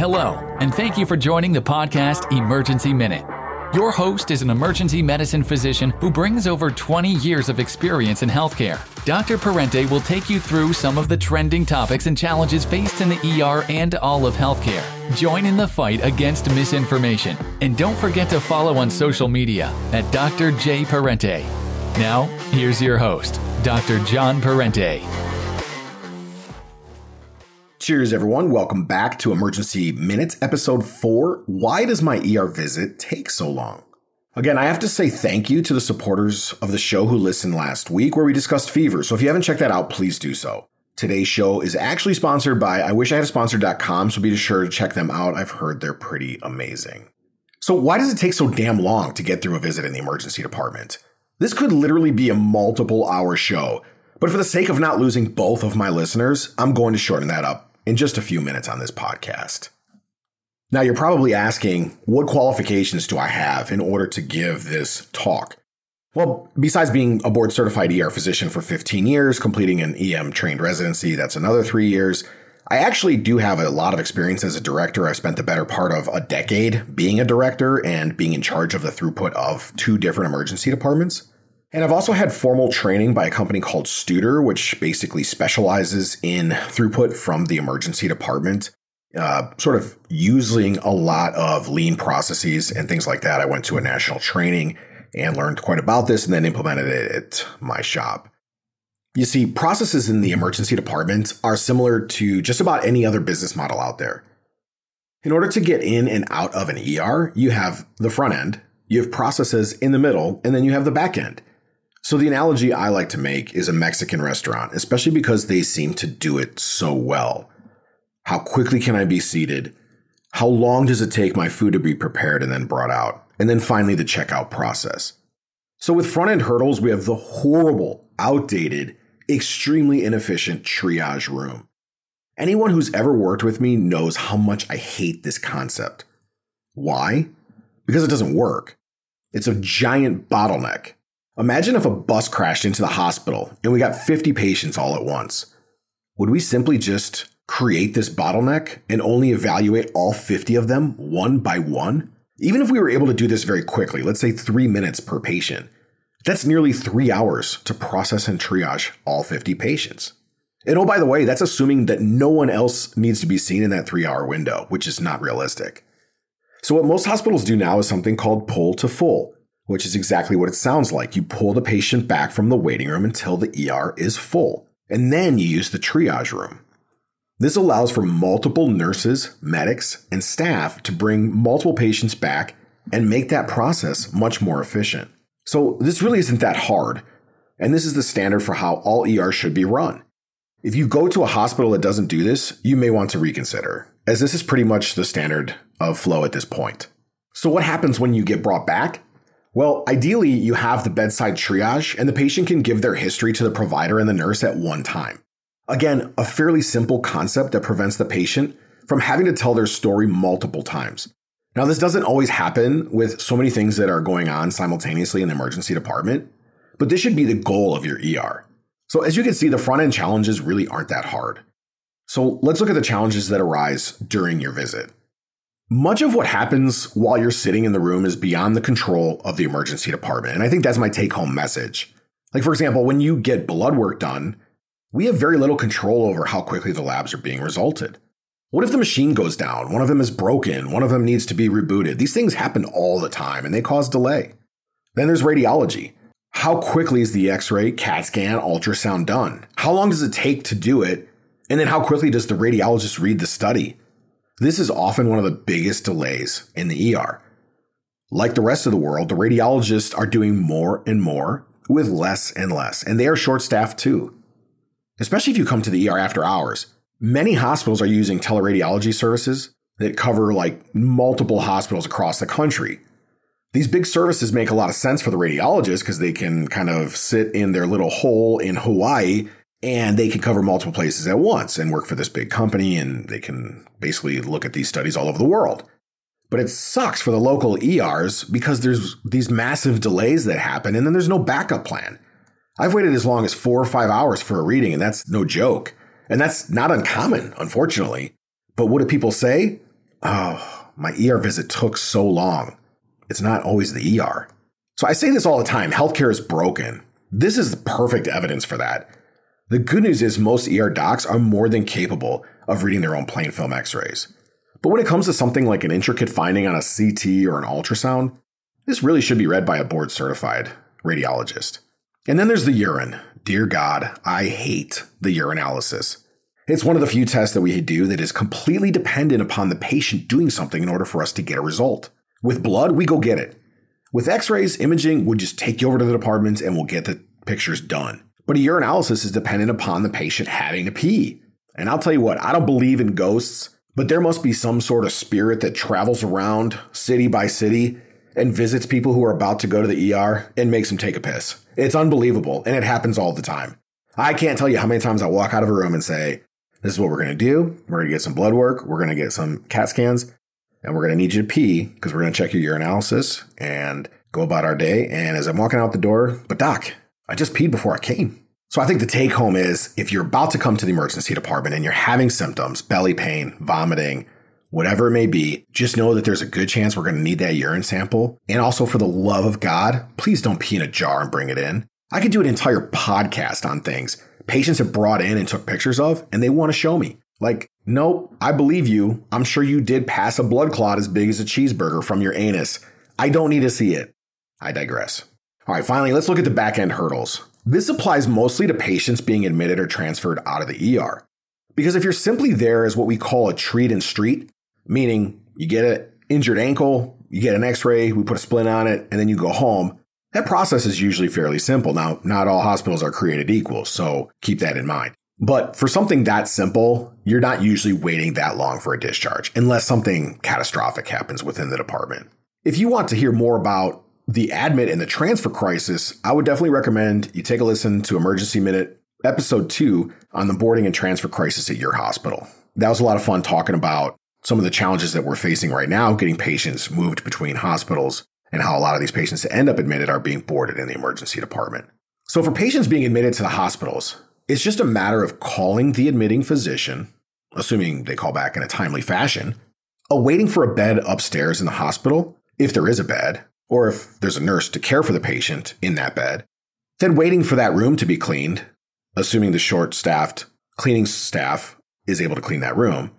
Hello, and thank you for joining the podcast Emergency Minute. Your host is an emergency medicine physician who brings over 20 years of experience in healthcare. Dr. Parente will take you through some of the trending topics and challenges faced in the ER and all of healthcare. Join in the fight against misinformation. And don't forget to follow on social media at Dr. J. Parente. Now, here's your host, Dr. John Parente. Cheers, everyone. Welcome back to Emergency Minutes, episode four. Why does my ER visit take so long? Again, I have to say thank you to the supporters of the show who listened last week where we discussed fever. So if you haven't checked that out, please do so. Today's show is actually sponsored by I wish I had a sponsor.com, so be sure to check them out. I've heard they're pretty amazing. So why does it take so damn long to get through a visit in the emergency department? This could literally be a multiple hour show, but for the sake of not losing both of my listeners, I'm going to shorten that up in just a few minutes on this podcast. Now, you're probably asking, what qualifications do I have in order to give this talk? Well, besides being a board certified ER physician for 15 years, completing an EM trained residency, that's another three years. I actually do have a lot of experience as a director. I've spent the better part of a decade being a director and being in charge of the throughput of two different emergency departments. And I've also had formal training by a company called Studer, which basically specializes in throughput from the emergency department, uh, sort of using a lot of lean processes and things like that. I went to a national training and learned quite about this and then implemented it at my shop. You see, processes in the emergency department are similar to just about any other business model out there. In order to get in and out of an ER, you have the front end, you have processes in the middle, and then you have the back end. So, the analogy I like to make is a Mexican restaurant, especially because they seem to do it so well. How quickly can I be seated? How long does it take my food to be prepared and then brought out? And then finally, the checkout process. So, with front end hurdles, we have the horrible, outdated, extremely inefficient triage room. Anyone who's ever worked with me knows how much I hate this concept. Why? Because it doesn't work. It's a giant bottleneck Imagine if a bus crashed into the hospital and we got 50 patients all at once. Would we simply just create this bottleneck and only evaluate all 50 of them one by one? Even if we were able to do this very quickly, let's say three minutes per patient, that's nearly three hours to process and triage all 50 patients. And oh, by the way, that's assuming that no one else needs to be seen in that three hour window, which is not realistic. So, what most hospitals do now is something called pull to full which is exactly what it sounds like. You pull the patient back from the waiting room until the ER is full, and then you use the triage room. This allows for multiple nurses, medics, and staff to bring multiple patients back and make that process much more efficient. So, this really isn't that hard, and this is the standard for how all ERs should be run. If you go to a hospital that doesn't do this, you may want to reconsider, as this is pretty much the standard of flow at this point. So, what happens when you get brought back? Well, ideally, you have the bedside triage, and the patient can give their history to the provider and the nurse at one time. Again, a fairly simple concept that prevents the patient from having to tell their story multiple times. Now, this doesn't always happen with so many things that are going on simultaneously in the emergency department, but this should be the goal of your ER. So, as you can see, the front end challenges really aren't that hard. So, let's look at the challenges that arise during your visit. Much of what happens while you're sitting in the room is beyond the control of the emergency department. And I think that's my take home message. Like, for example, when you get blood work done, we have very little control over how quickly the labs are being resulted. What if the machine goes down? One of them is broken, one of them needs to be rebooted. These things happen all the time and they cause delay. Then there's radiology. How quickly is the x ray, CAT scan, ultrasound done? How long does it take to do it? And then how quickly does the radiologist read the study? This is often one of the biggest delays in the ER. Like the rest of the world, the radiologists are doing more and more with less and less, and they are short staffed too. Especially if you come to the ER after hours. Many hospitals are using teleradiology services that cover like multiple hospitals across the country. These big services make a lot of sense for the radiologists because they can kind of sit in their little hole in Hawaii and they can cover multiple places at once and work for this big company and they can basically look at these studies all over the world. But it sucks for the local ERs because there's these massive delays that happen and then there's no backup plan. I've waited as long as four or five hours for a reading, and that's no joke. And that's not uncommon, unfortunately. But what do people say? oh, my ER visit took so long. It's not always the ER. So I say this all the time healthcare is broken. This is the perfect evidence for that. The good news is most ER docs are more than capable of reading their own plain film x rays. But when it comes to something like an intricate finding on a CT or an ultrasound, this really should be read by a board certified radiologist. And then there's the urine. Dear God, I hate the urinalysis. It's one of the few tests that we do that is completely dependent upon the patient doing something in order for us to get a result. With blood, we go get it. With x rays, imaging would just take you over to the department and we'll get the pictures done. But a urinalysis is dependent upon the patient having to pee. And I'll tell you what, I don't believe in ghosts, but there must be some sort of spirit that travels around city by city and visits people who are about to go to the ER and makes them take a piss. It's unbelievable, and it happens all the time. I can't tell you how many times I walk out of a room and say, This is what we're going to do. We're going to get some blood work. We're going to get some CAT scans, and we're going to need you to pee because we're going to check your urinalysis and go about our day. And as I'm walking out the door, but doc, I just peed before I came. So I think the take home is if you're about to come to the emergency department and you're having symptoms, belly pain, vomiting, whatever it may be, just know that there's a good chance we're going to need that urine sample. And also, for the love of God, please don't pee in a jar and bring it in. I could do an entire podcast on things patients have brought in and took pictures of, and they want to show me. Like, nope, I believe you. I'm sure you did pass a blood clot as big as a cheeseburger from your anus. I don't need to see it. I digress. All right, finally, let's look at the back end hurdles. This applies mostly to patients being admitted or transferred out of the ER. Because if you're simply there as what we call a treat and street, meaning you get an injured ankle, you get an x ray, we put a splint on it, and then you go home, that process is usually fairly simple. Now, not all hospitals are created equal, so keep that in mind. But for something that simple, you're not usually waiting that long for a discharge unless something catastrophic happens within the department. If you want to hear more about the admit and the transfer crisis, I would definitely recommend you take a listen to Emergency Minute episode two on the boarding and transfer crisis at your hospital. That was a lot of fun talking about some of the challenges that we're facing right now, getting patients moved between hospitals, and how a lot of these patients that end up admitted are being boarded in the emergency department. So, for patients being admitted to the hospitals, it's just a matter of calling the admitting physician, assuming they call back in a timely fashion, awaiting for a bed upstairs in the hospital, if there is a bed, or if there's a nurse to care for the patient in that bed, then waiting for that room to be cleaned, assuming the short staffed cleaning staff is able to clean that room,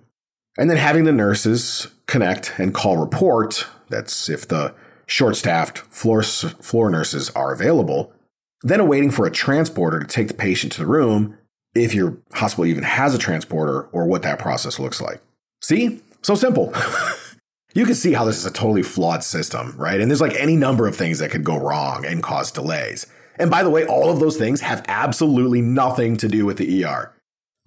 and then having the nurses connect and call report. That's if the short staffed floor, floor nurses are available. Then awaiting for a transporter to take the patient to the room if your hospital even has a transporter or what that process looks like. See? So simple. you can see how this is a totally flawed system, right? And there's like any number of things that could go wrong and cause delays. And by the way, all of those things have absolutely nothing to do with the ER.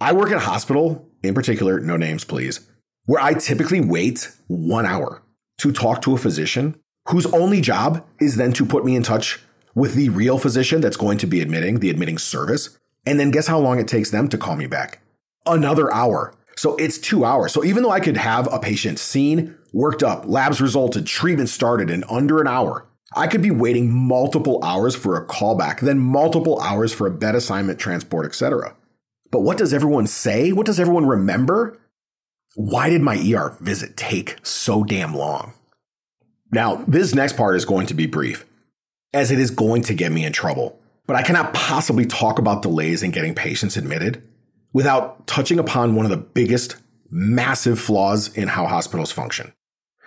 I work at a hospital, in particular, no names please, where I typically wait one hour to talk to a physician whose only job is then to put me in touch with the real physician that's going to be admitting, the admitting service. And then guess how long it takes them to call me back? Another hour. So it's two hours. So even though I could have a patient seen, worked up, labs resulted, treatment started in under an hour, I could be waiting multiple hours for a callback, then multiple hours for a bed assignment, transport, etc. But what does everyone say? What does everyone remember? Why did my ER visit take so damn long? Now, this next part is going to be brief, as it is going to get me in trouble. But I cannot possibly talk about delays in getting patients admitted without touching upon one of the biggest, massive flaws in how hospitals function.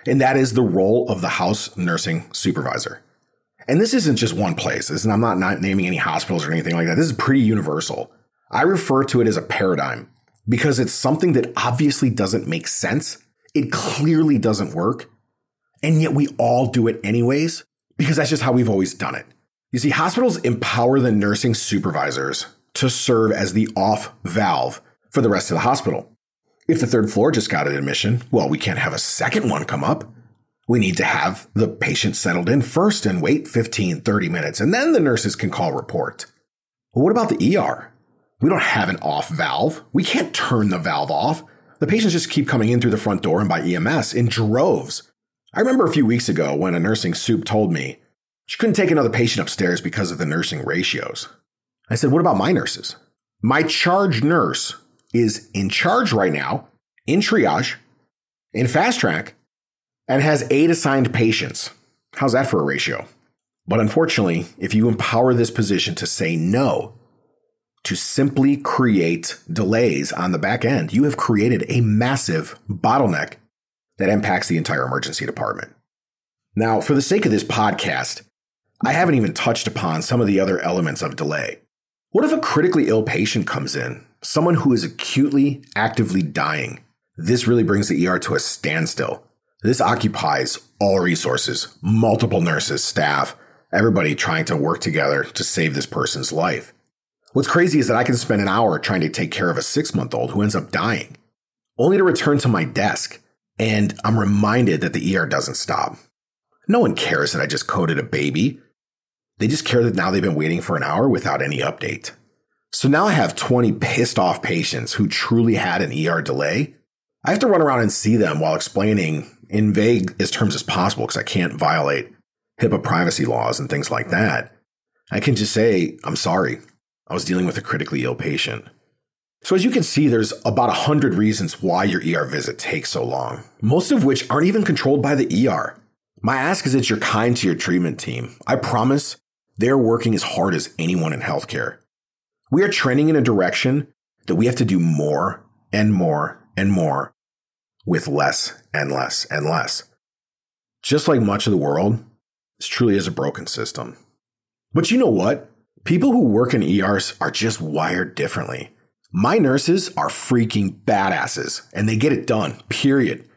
And that is the role of the house nursing supervisor. And this isn't just one place. and I'm not, not naming any hospitals or anything like that. This is pretty universal. I refer to it as a paradigm because it's something that obviously doesn't make sense. It clearly doesn't work. And yet we all do it anyways because that's just how we've always done it. You see, hospitals empower the nursing supervisors to serve as the off valve for the rest of the hospital. If the third floor just got an admission, well, we can't have a second one come up. We need to have the patient settled in first and wait 15, 30 minutes, and then the nurses can call report. Well, what about the ER? We don't have an off valve. We can't turn the valve off. The patients just keep coming in through the front door and by EMS in droves. I remember a few weeks ago when a nursing soup told me she couldn't take another patient upstairs because of the nursing ratios. I said, What about my nurses? My charge nurse is in charge right now in triage, in Fast Track and has eight assigned patients. How's that for a ratio? But unfortunately, if you empower this position to say no, to simply create delays on the back end, you have created a massive bottleneck that impacts the entire emergency department. Now, for the sake of this podcast, I haven't even touched upon some of the other elements of delay. What if a critically ill patient comes in, someone who is acutely, actively dying? This really brings the ER to a standstill. This occupies all resources, multiple nurses, staff, everybody trying to work together to save this person's life. What's crazy is that I can spend an hour trying to take care of a six month old who ends up dying, only to return to my desk, and I'm reminded that the ER doesn't stop. No one cares that I just coded a baby. They just care that now they've been waiting for an hour without any update. So now I have 20 pissed off patients who truly had an ER delay. I have to run around and see them while explaining in vague as terms as possible because I can't violate HIPAA privacy laws and things like that. I can just say, I'm sorry. I was dealing with a critically ill patient. So, as you can see, there's about 100 reasons why your ER visit takes so long, most of which aren't even controlled by the ER. My ask is that you're kind to your treatment team. I promise they're working as hard as anyone in healthcare. We are trending in a direction that we have to do more and more and more with less and less and less. Just like much of the world, this truly is a broken system. But you know what? People who work in ERs are just wired differently. My nurses are freaking badasses and they get it done, period.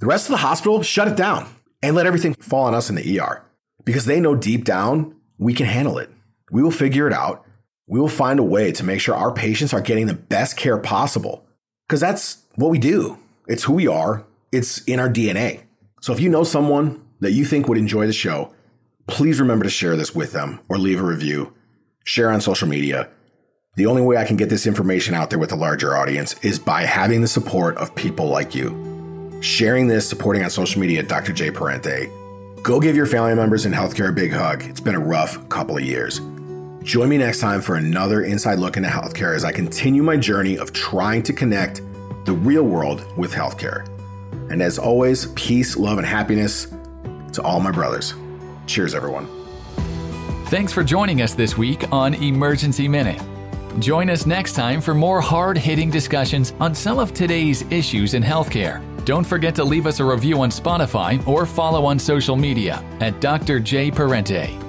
The rest of the hospital, shut it down and let everything fall on us in the ER because they know deep down we can handle it. We will figure it out. We will find a way to make sure our patients are getting the best care possible because that's what we do. It's who we are, it's in our DNA. So if you know someone that you think would enjoy the show, please remember to share this with them or leave a review. Share on social media. The only way I can get this information out there with a larger audience is by having the support of people like you. Sharing this, supporting on social media, Dr. J. Parente. Go give your family members in healthcare a big hug. It's been a rough couple of years. Join me next time for another inside look into healthcare as I continue my journey of trying to connect the real world with healthcare. And as always, peace, love, and happiness to all my brothers. Cheers, everyone. Thanks for joining us this week on Emergency Minute. Join us next time for more hard hitting discussions on some of today's issues in healthcare. Don't forget to leave us a review on Spotify or follow on social media at Dr. J. Parente.